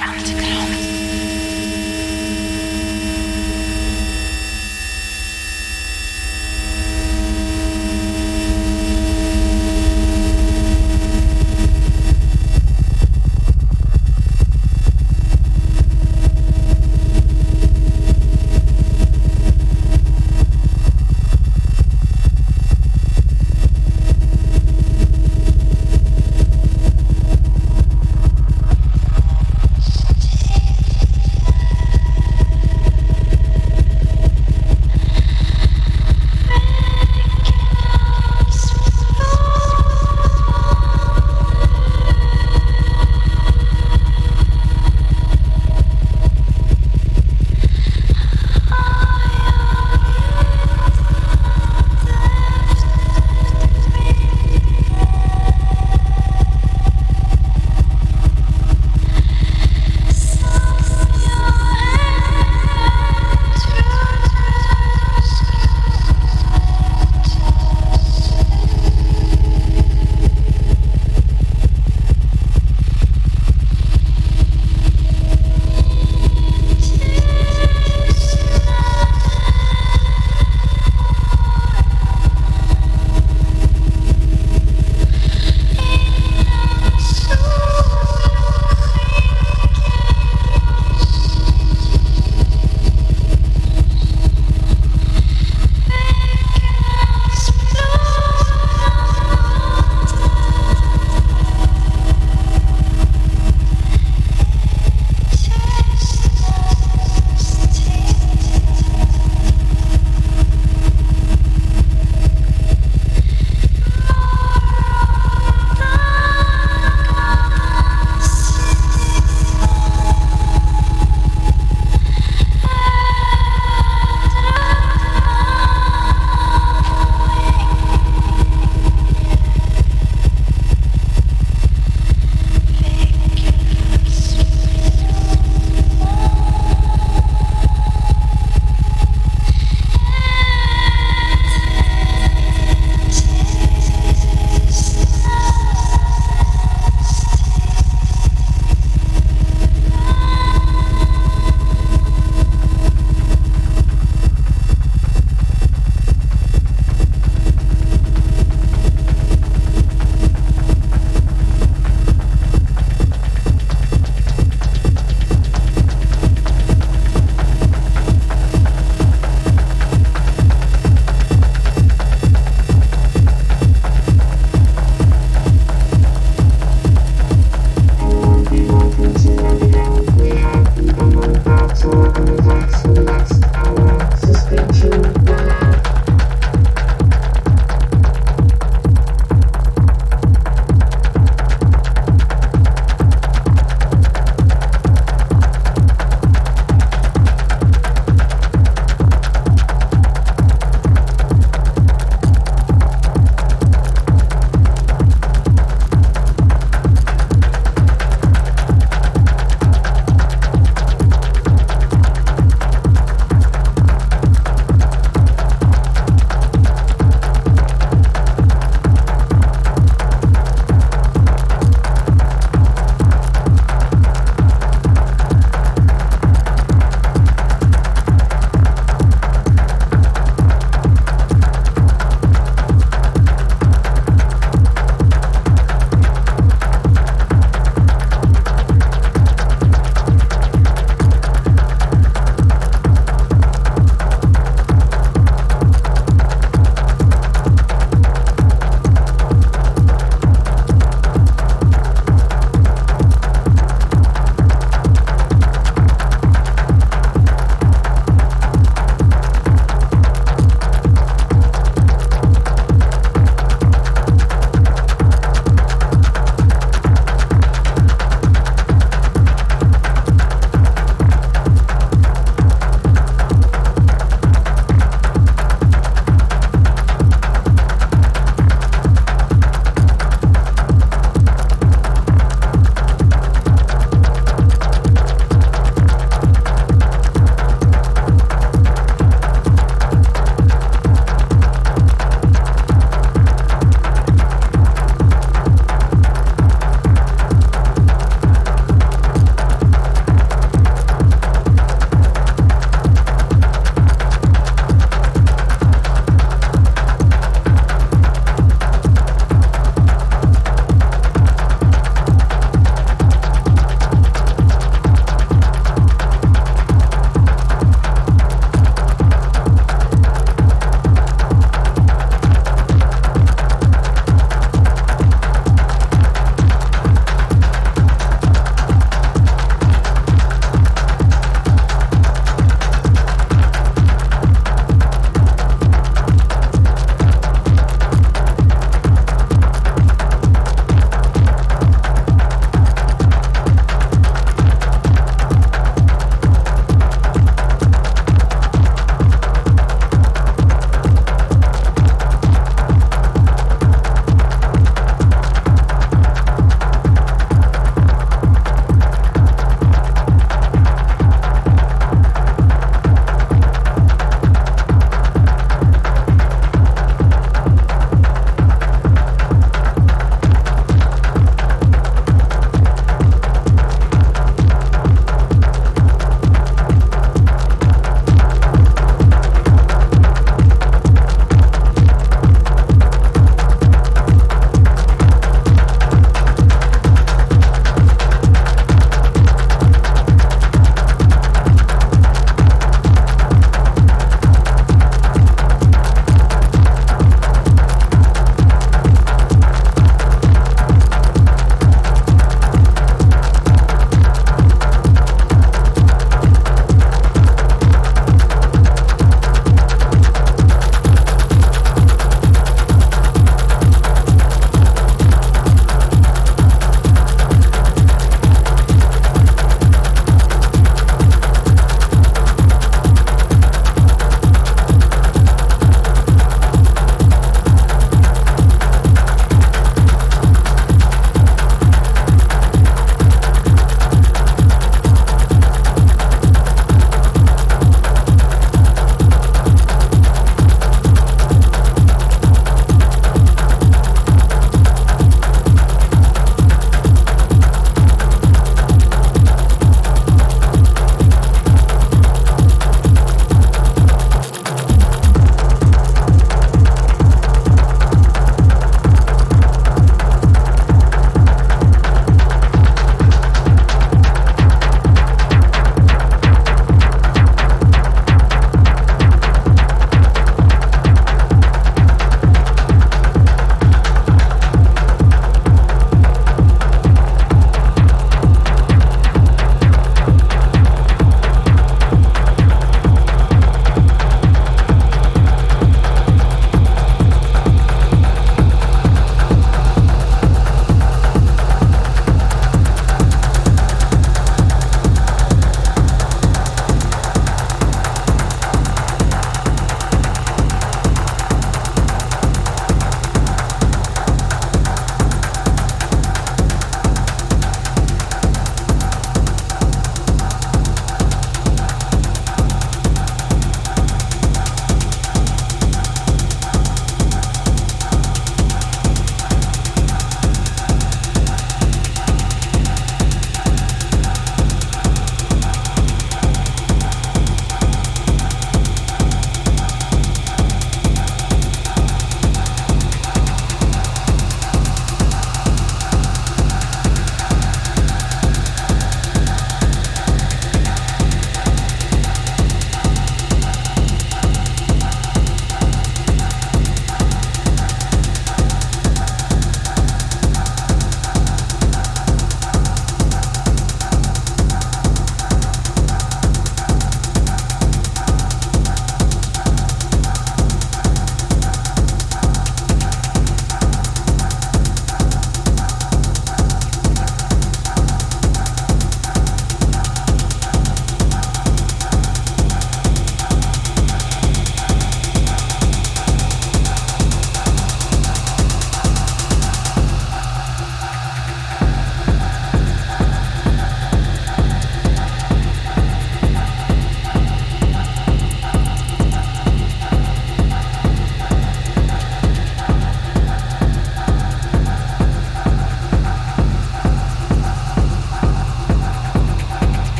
Underground.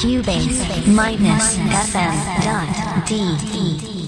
Cubase minus FM dot D.